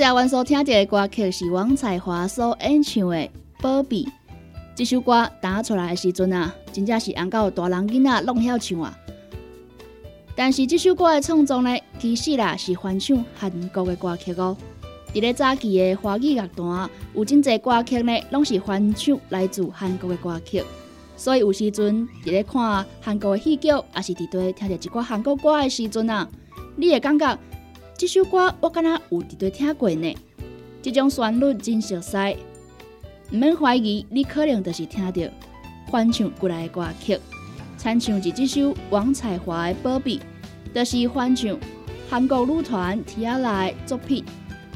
只阮所听到的歌曲是王彩华所演唱的《宝贝》。这首歌打出来的时阵啊，真正是红到大人囡仔拢晓唱啊。但是这首歌的创作呢，其实啦是翻唱韩国的歌曲哦。伫咧早期的华语乐坛，有真侪歌曲呢，拢是翻唱来自韩国的歌曲。所以有时阵伫咧看韩国的戏剧，也是伫对听着一寡韩国歌的时阵啊，你会感觉。这首歌我敢若有伫对听过呢，这种旋律真熟悉，毋免怀疑，你可能就是听到翻唱过来的歌曲，参唱是这首王彩华的《宝贝》，就是翻唱韩国女团 T.I. 作品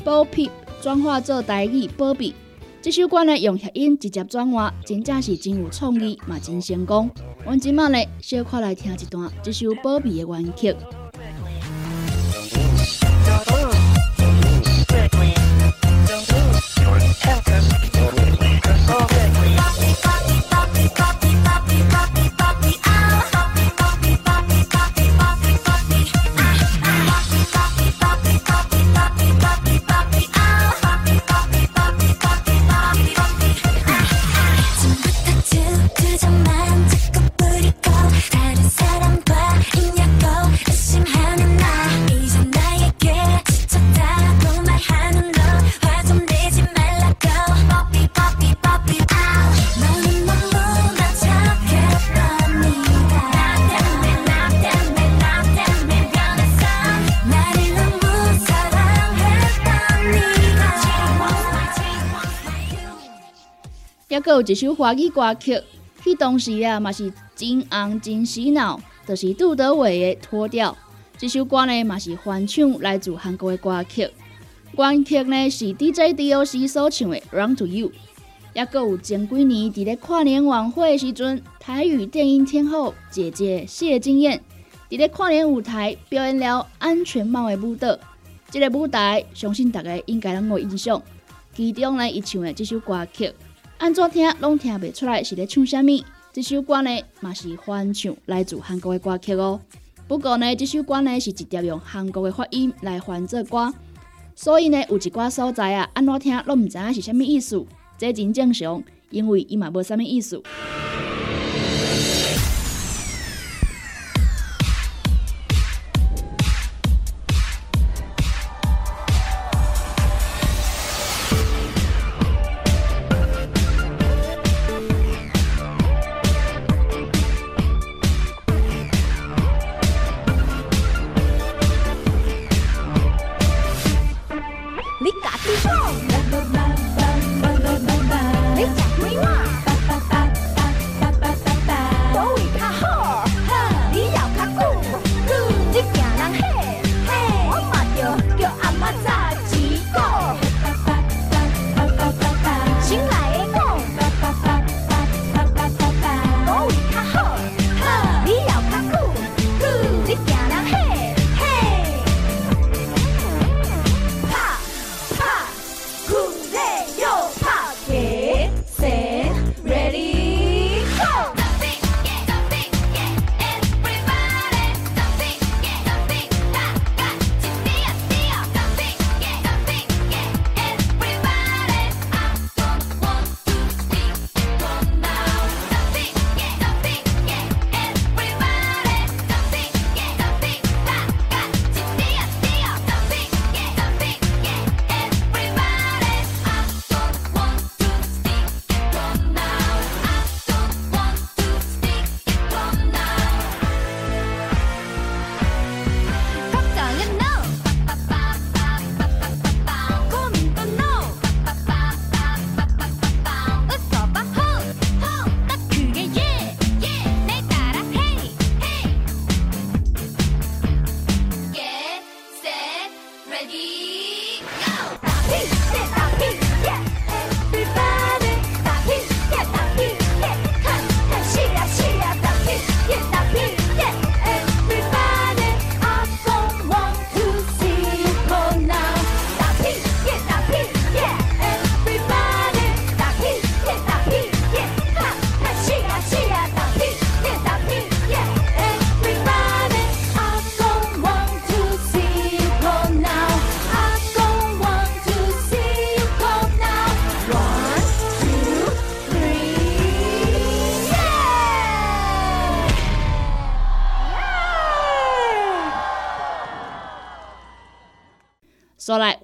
《宝贝》转化做台语《宝贝》。这首歌呢，用谐音直接转换，真正是真有创意，嘛真成功。我今麦呢，小快来听一段这首《宝贝》的原曲。Help us. 有一首华语歌曲，迄当时啊嘛是真红真洗脑，就是杜德伟的《脱掉》。这首歌呢嘛是翻唱来自韩国的歌曲，原曲呢是 DJ D.O.C 所唱的《Run to You》。也阁有前几年伫咧跨年晚会时阵，台语电音天后姐姐谢金燕伫咧跨年舞台表演了《安全帽》的舞蹈。这个舞台相信大家应该拢有印象，其中呢伊唱的这首歌曲。安怎听拢听袂出来是咧唱啥物？这首歌呢嘛是翻唱来自韩国的歌曲哦。不过呢，这首歌呢是直接用韩国的发音来翻作歌，所以呢有一寡所在啊，安怎听拢毋知影是啥物意思。这真正常，因为伊嘛无啥物意思。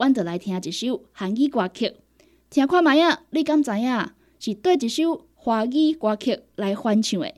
阮就来听一首韩语歌曲，听看卖啊，你敢知影是对一首华语歌曲来翻唱的？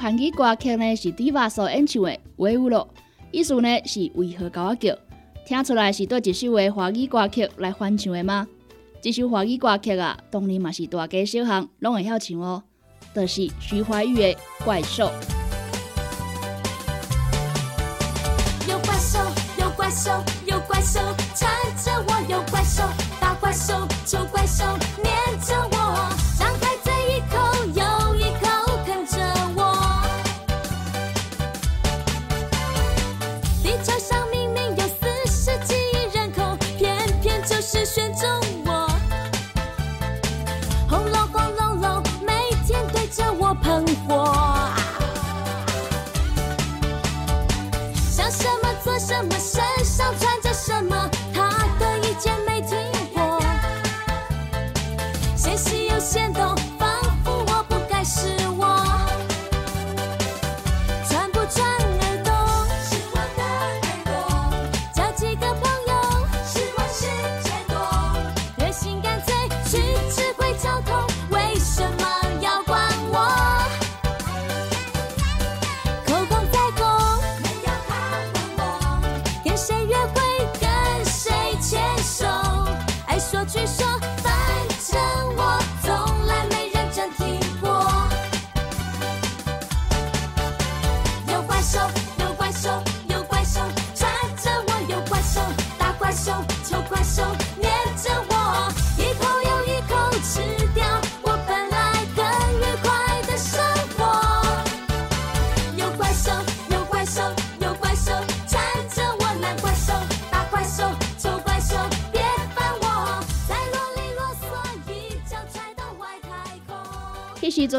韩语歌曲呢是 Diva 所演唱的《威武咯》，意思呢是为何搞我叫？听出来是对一首的华语歌曲来翻唱的吗？这首华语歌曲啊，当然嘛是大家小巷拢会晓唱哦，就是徐怀钰的《怪兽》。有怪兽，有怪兽，有怪兽，缠着我，有怪兽，大怪兽，丑怪兽，念着我。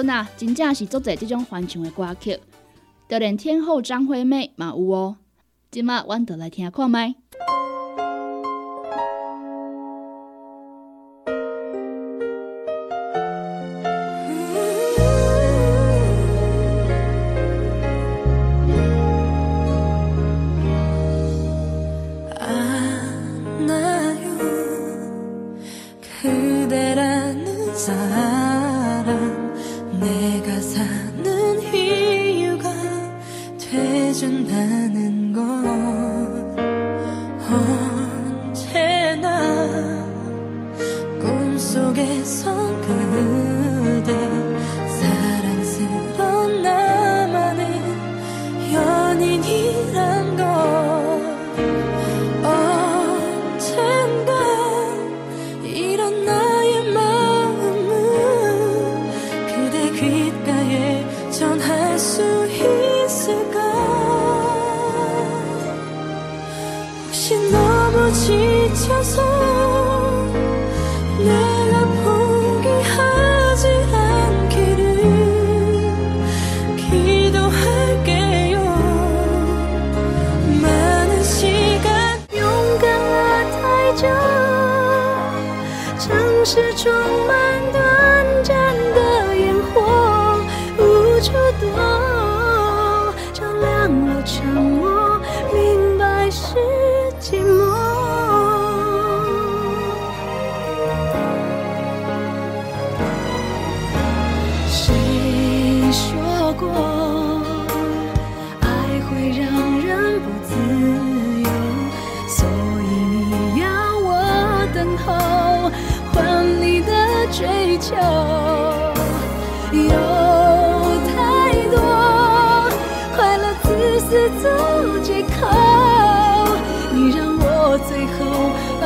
啊，真正是足济即种欢唱的歌曲，就连天后张惠妹嘛有哦。即卖，阮倒来听看觅。身畔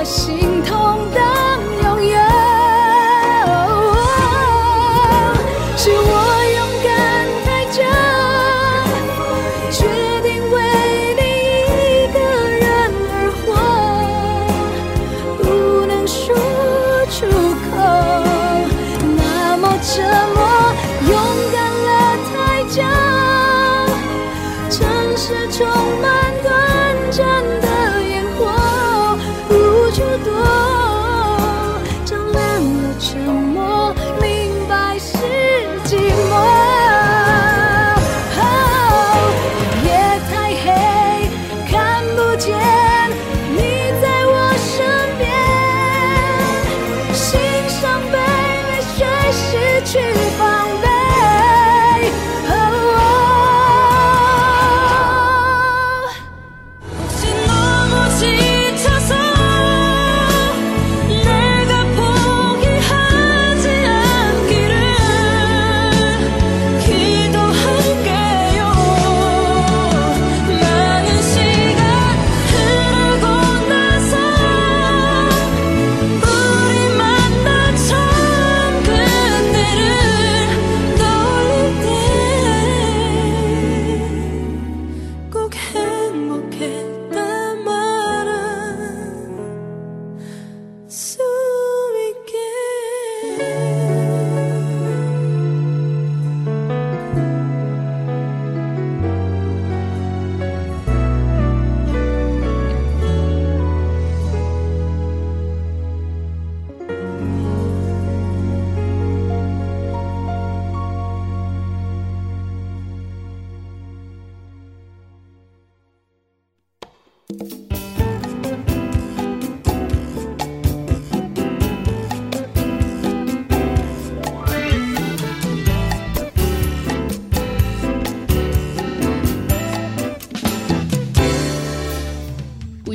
心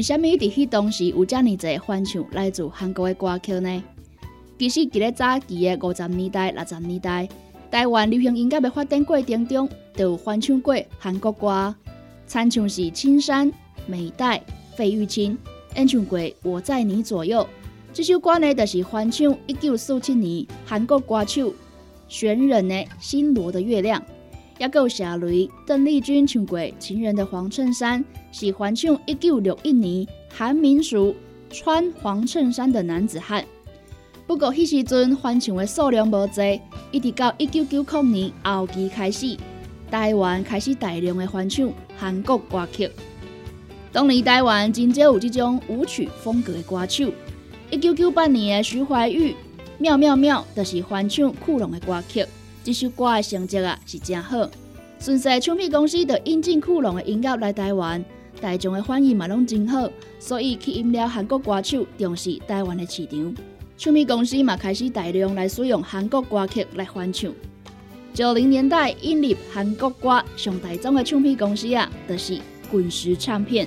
为什么伫迄当时有遮尔侪翻唱来自韩国的歌曲呢？其实，伫咧早期的五十年代、六十年代，台湾流行音乐的发展过程中，就有翻唱过韩国歌，参唱是青山、美代、费玉清演唱过《我在你左右》。这首歌呢，就是翻唱一九四七年韩国歌手玄忍的《新罗的月亮》。也有写雷邓丽君唱过《情人的黄衬衫》，是翻唱一九六一年韩民俗穿黄衬衫的男子汉。不过，迄时阵翻唱的数量无多，一直到一九九九年后期开始，台湾开始大量的翻唱韩国歌曲。当年台湾真少有这种舞曲风格的歌手。一九九八年的徐怀钰《妙妙妙》就是翻唱酷龙的歌曲。这首歌的成绩啊是真好，顺势唱片公司就引进酷龙的音乐来台湾，大众的反应嘛拢真好，所以吸引了韩国歌手重视台湾的市场。唱片公司嘛开始大量来使用韩国歌曲来翻唱。九零年代引入韩国歌上大众的唱片公司啊，就是滚石唱片。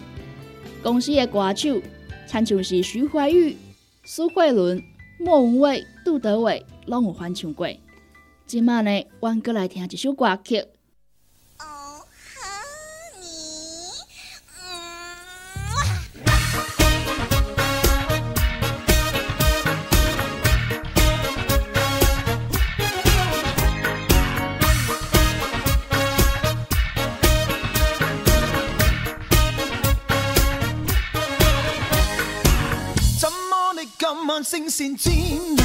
公司的歌手参像是徐怀钰、苏慧伦、莫文蔚、杜德伟，拢有翻唱过。今晚呢，我们过来听一首歌曲。怎么你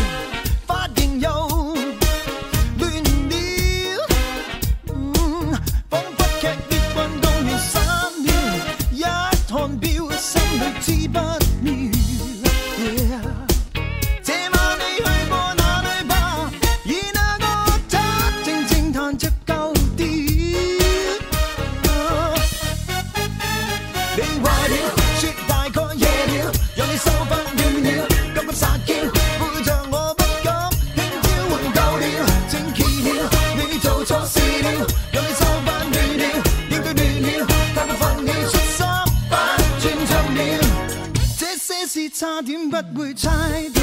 你坏了，说大概夜了，让你收班乱了，急急撒娇，陪着我不觉，欠条还够了，请揭晓，你做错事了，让你收班乱了，应对乱了，但部放你出心不尊重了，这些事差点不会猜。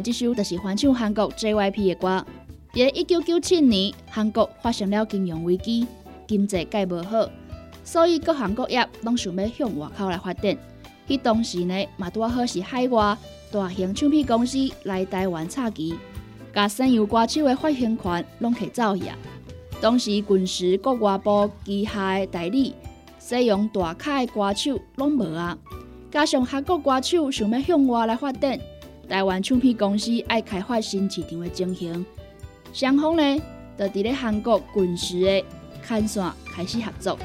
这首就是翻唱韩国 JYP 的歌。伫一九九七年，韩国发生了金融危机，经济介无好，所以各行各业拢想要向外口来发展。迄当时呢，嘛拄好是海外大型唱片公司来台湾插旗，甲西洋歌手的发行权拢摕走去。当时军事国外部旗下的代理，西洋大咖的歌手拢无啊。加上韩国歌手想要向外来发展，台湾唱片公司爱开发新市场的情形。双方呢，就伫咧韩国滚石的牵线开始合作，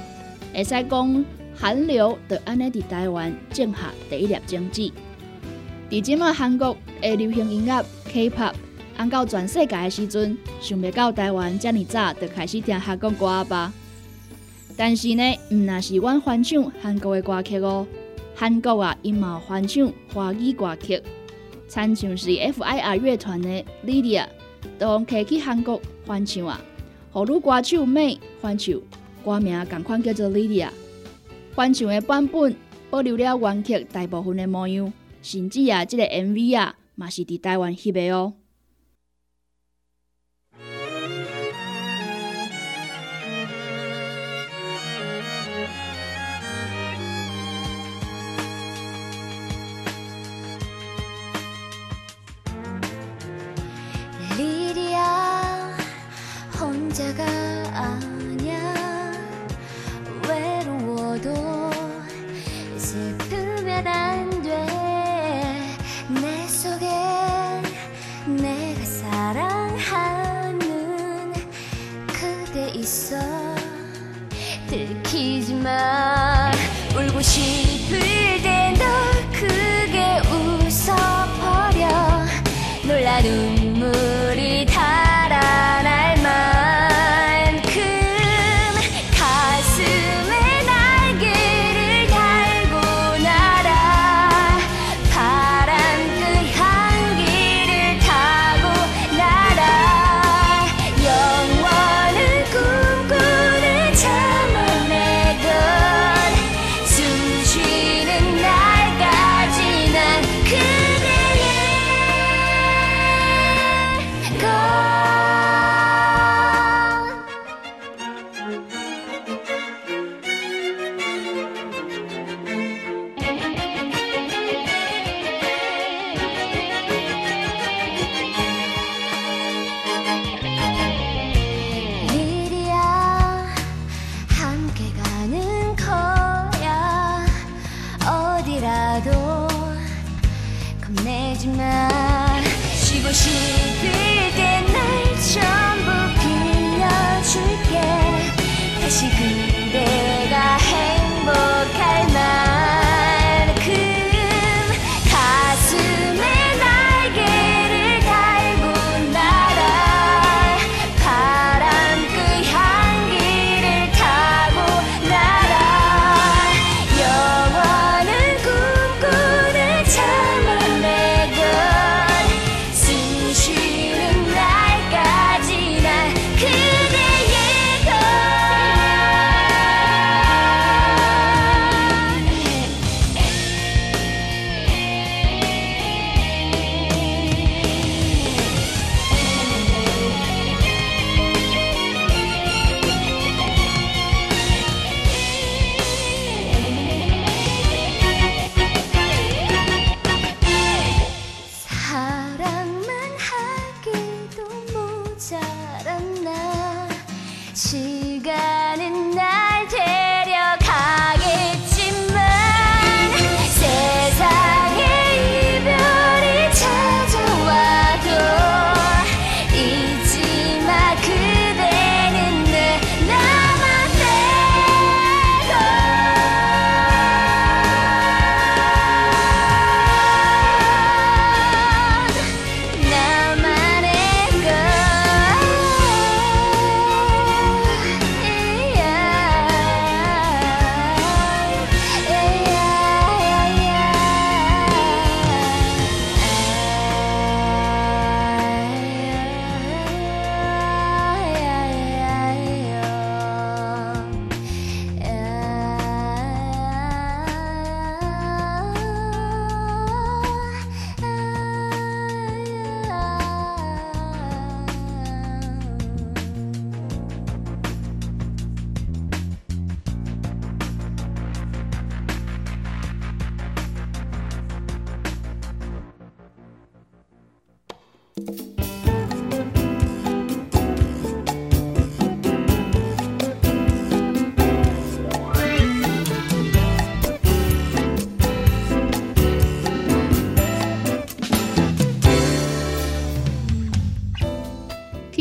会使讲韩流就安尼伫台湾种下第一粒种子。伫即马韩国的流行音乐 K-pop 红到全世界的时阵，想袂到台湾遮尔早就开始听韩国歌吧。但是呢，毋那是阮翻唱韩国的歌曲哦，韩国啊，因嘛翻唱华语歌曲，参像是 F.I.R 乐团的 Lydia。都用摕去韩国翻唱啊，和女歌手 May 翻唱，歌名同款叫做 Lydia。翻唱的版本保留了原曲大部分的模样，甚至啊，这个 MV 啊，嘛是伫台湾翕的哦。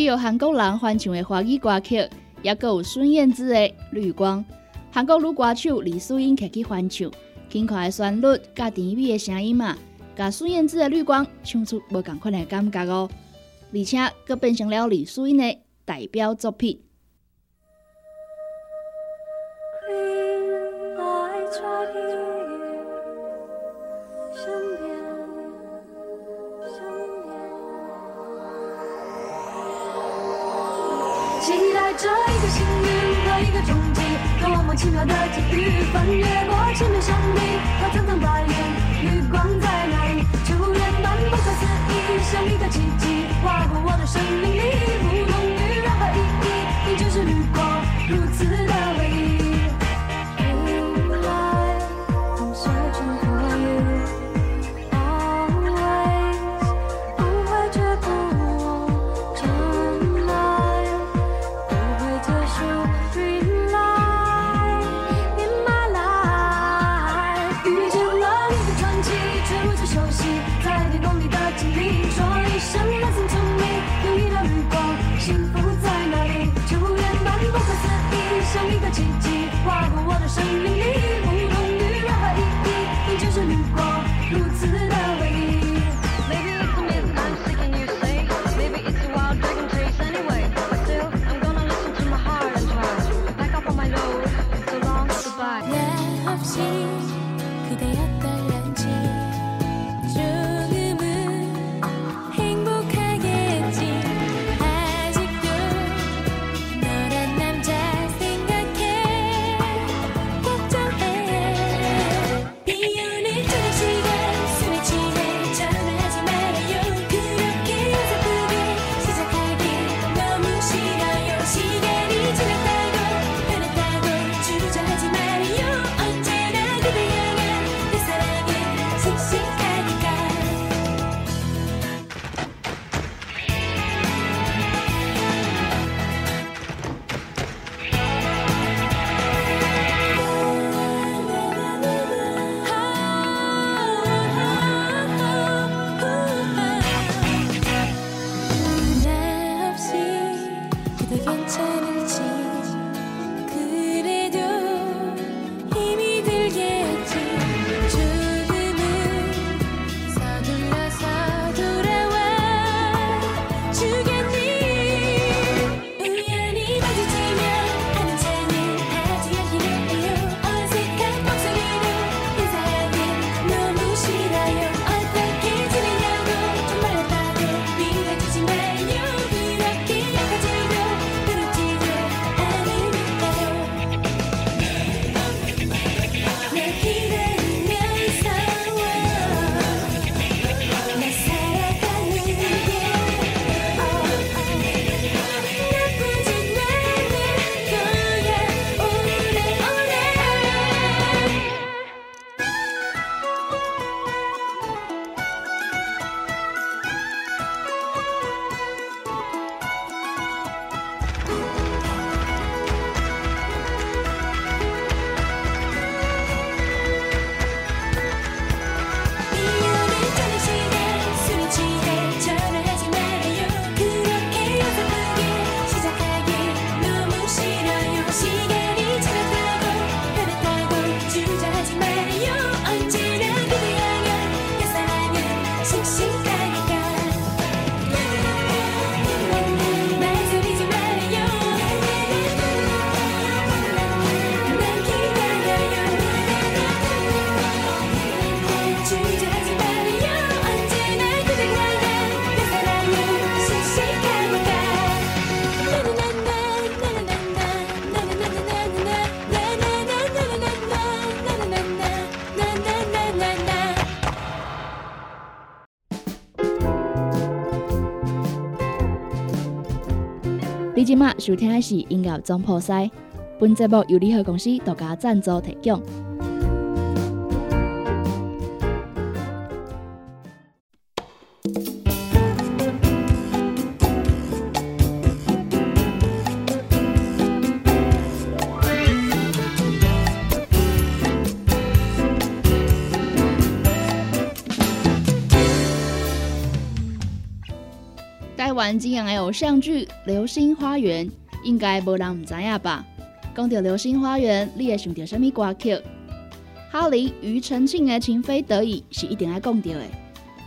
由韩国人翻唱的华语歌曲，也有孙燕姿的《绿光》，韩国女歌手李素英客去翻唱，轻快的旋律加甜美的声音嘛，甲孙燕姿的《绿光》唱出无同款的感觉哦，而且佫变成了李素英的代表作品。翻越过千面山顶跨层层白云绿光在哪里？触电般不可思议像一个奇迹划过我的生命里不同于任何意义你就是绿光如此今天是音乐总破塞，本节目由联合公司独家赞助提供。待完电影还有上剧。流星花园，应该无人唔知影吧？讲到流星花园，你会想到什么歌曲？哈林庾澄庆的《情非得已》是一定要讲到的。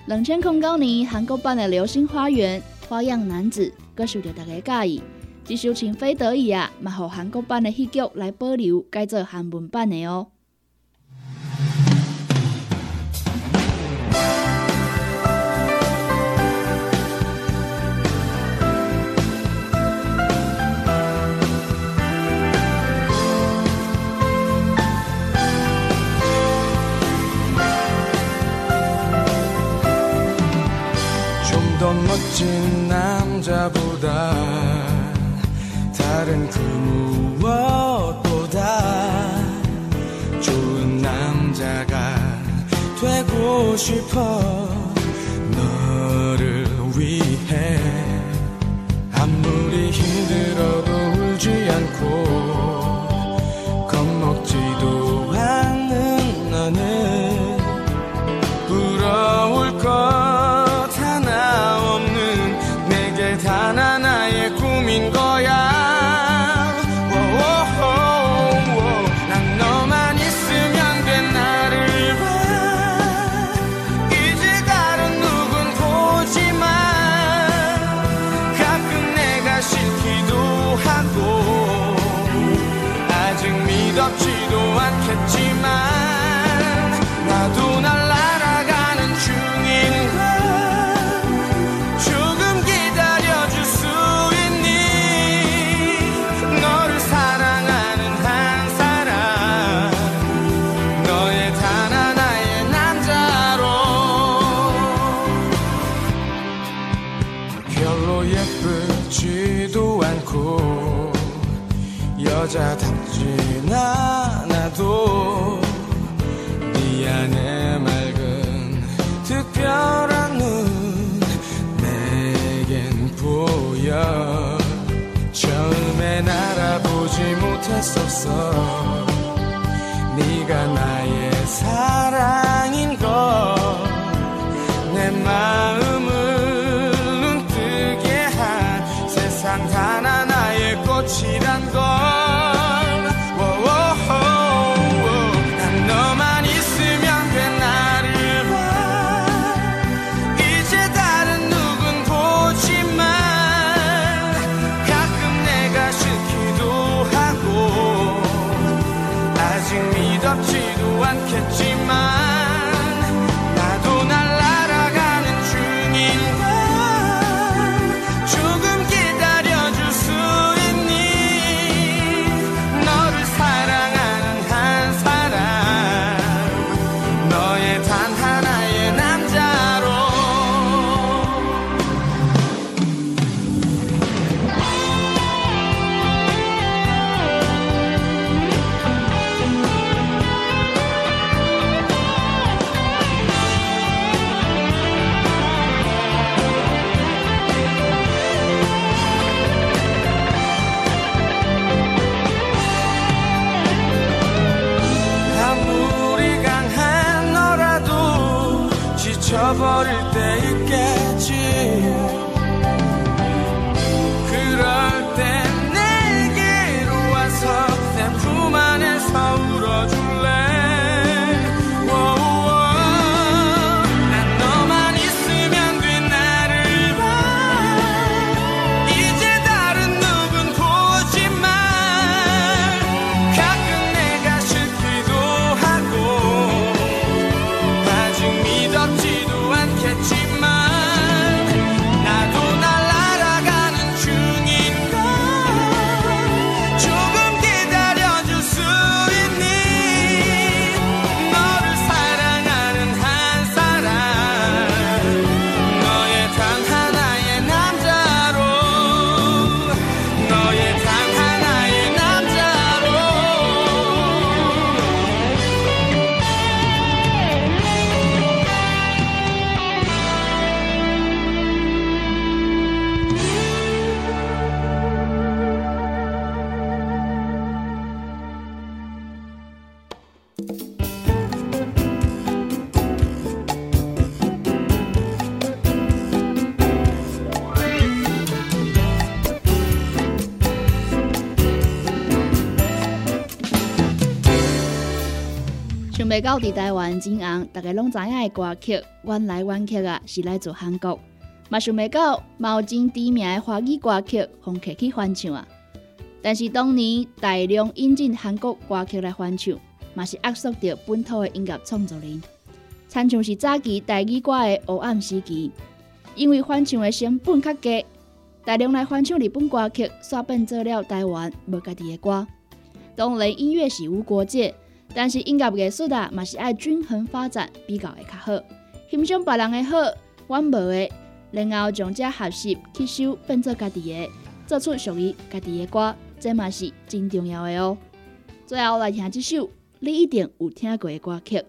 两千零九年韩国版的《流星花园》，花样男子，歌受到大家介意。这首《情非得已》啊，嘛，和韩国版的戏剧来保留，改做韩文版的哦。 멋진 남자보다 다른 그 무엇보다 좋은 남자가 되고 싶어 너를 위해 아무리 힘들어도 울지 않고 했었어. 네가 나의 사랑. 袂到伫台湾真红，大家拢知影的歌曲《原来阮去》啊，是来自韩国。嘛想袂到，嘛有真知名的华语歌曲，互摕去翻唱啊。但是当年大量引进韩国歌曲来翻唱，嘛是压缩着本土的音乐创作人。参像是早期台语歌的黑暗时期，因为翻唱的成本较低，大量来翻唱日本歌曲，煞变做了台湾无家己的歌。当然，音乐是无国界，但是音乐艺术啊，嘛是爱均衡发展比较会较好。欣赏别人的好，阮无的，然后从这学习吸收变做家己的，做出属于家己的歌，这嘛是真重要的哦。最后来听这首你一定有听过的歌曲。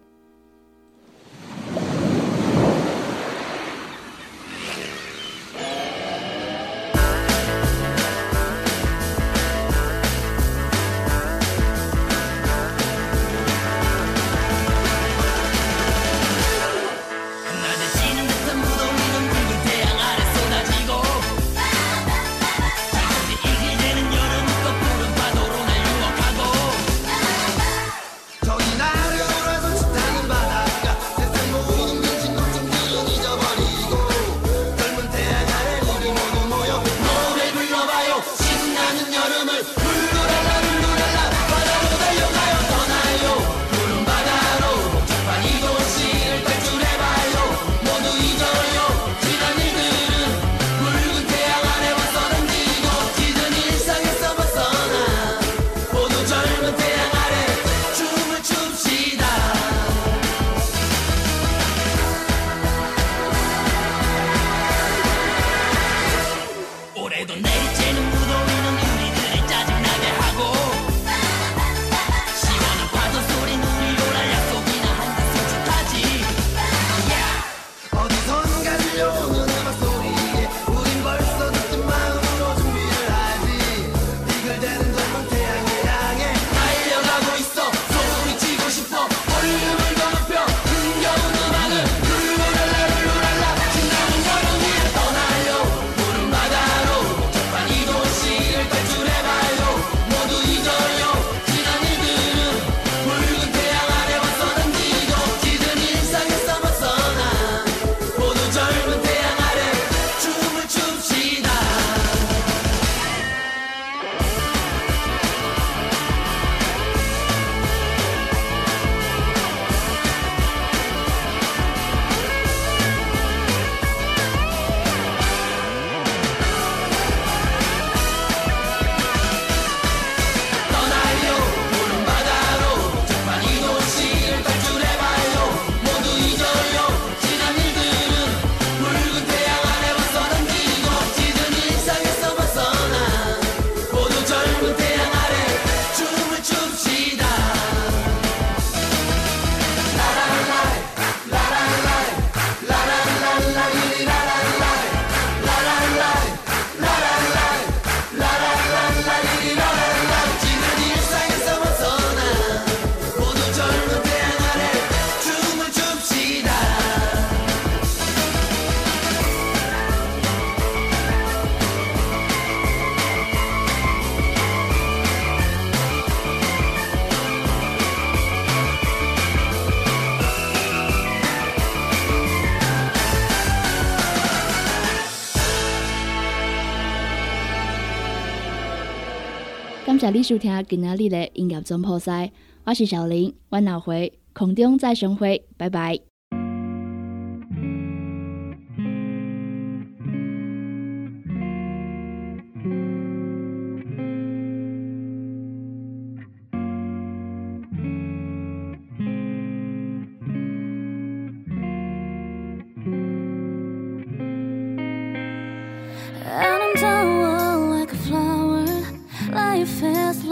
你收听今仔日的音乐总铺塞，我是小林，阮后回空中再相会，拜拜。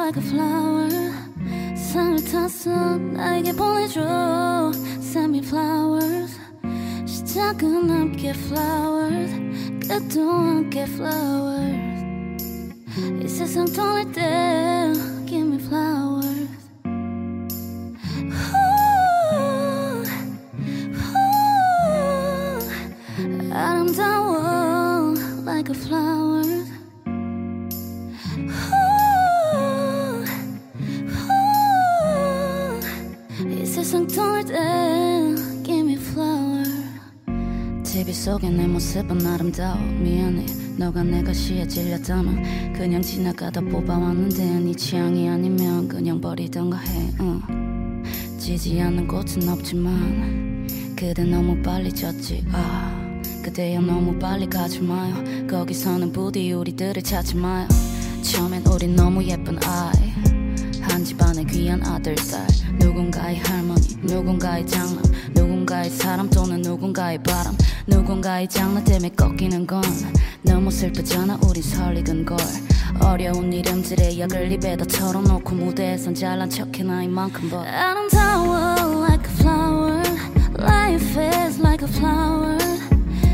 like a flower. 상을 탔어 나에게 보내줘 Send me flowers 시작은 함께 flowers 끝도 함께 flowers 이 세상 떠날 때 속에 내 모습은 아름다워. 미안해. 너가 내가 시에 찔렸다면 그냥 지나가다 뽑아왔는데 네 취향이 아니면 그냥 버리던가 해. 응. 지지 않는 꽃은 없지만 그대 너무 빨리 졌지. 아 그대여 너무 빨리 가지 마요. 거기서는 부디 우리들을 찾지 마요. 처음엔 우린 너무 예쁜 아이. 한 집안의 귀한 아들 딸. 누군가의 할머니 누군가의 장남 누군가의 사람 또는 누군가의 바람 누군가의 장난 때문에 꺾이는 건 너무 슬프잖아 우린 설익은 걸. 어려운 이름들의 약을 입에다 털어놓고 무대에선 잘난 척해 나 이만큼 벌 아름다워 like a flower. Life is like a flower.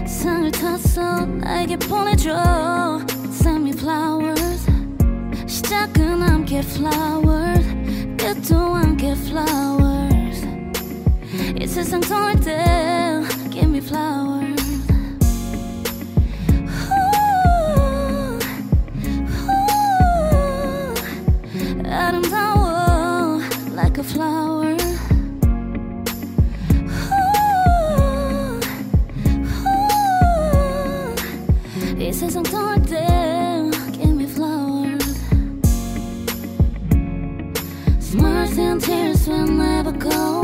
상을 탔어 나에게 보내줘. Send me flowers. 시작은 함께 flowers. 끝도 함께 flowers. 이 세상 통할 때 me flowers. Ooh, ooh, Adam's hour like a flower. Ooh, et ses entendants Give me flowers. Smiles and tears will never go.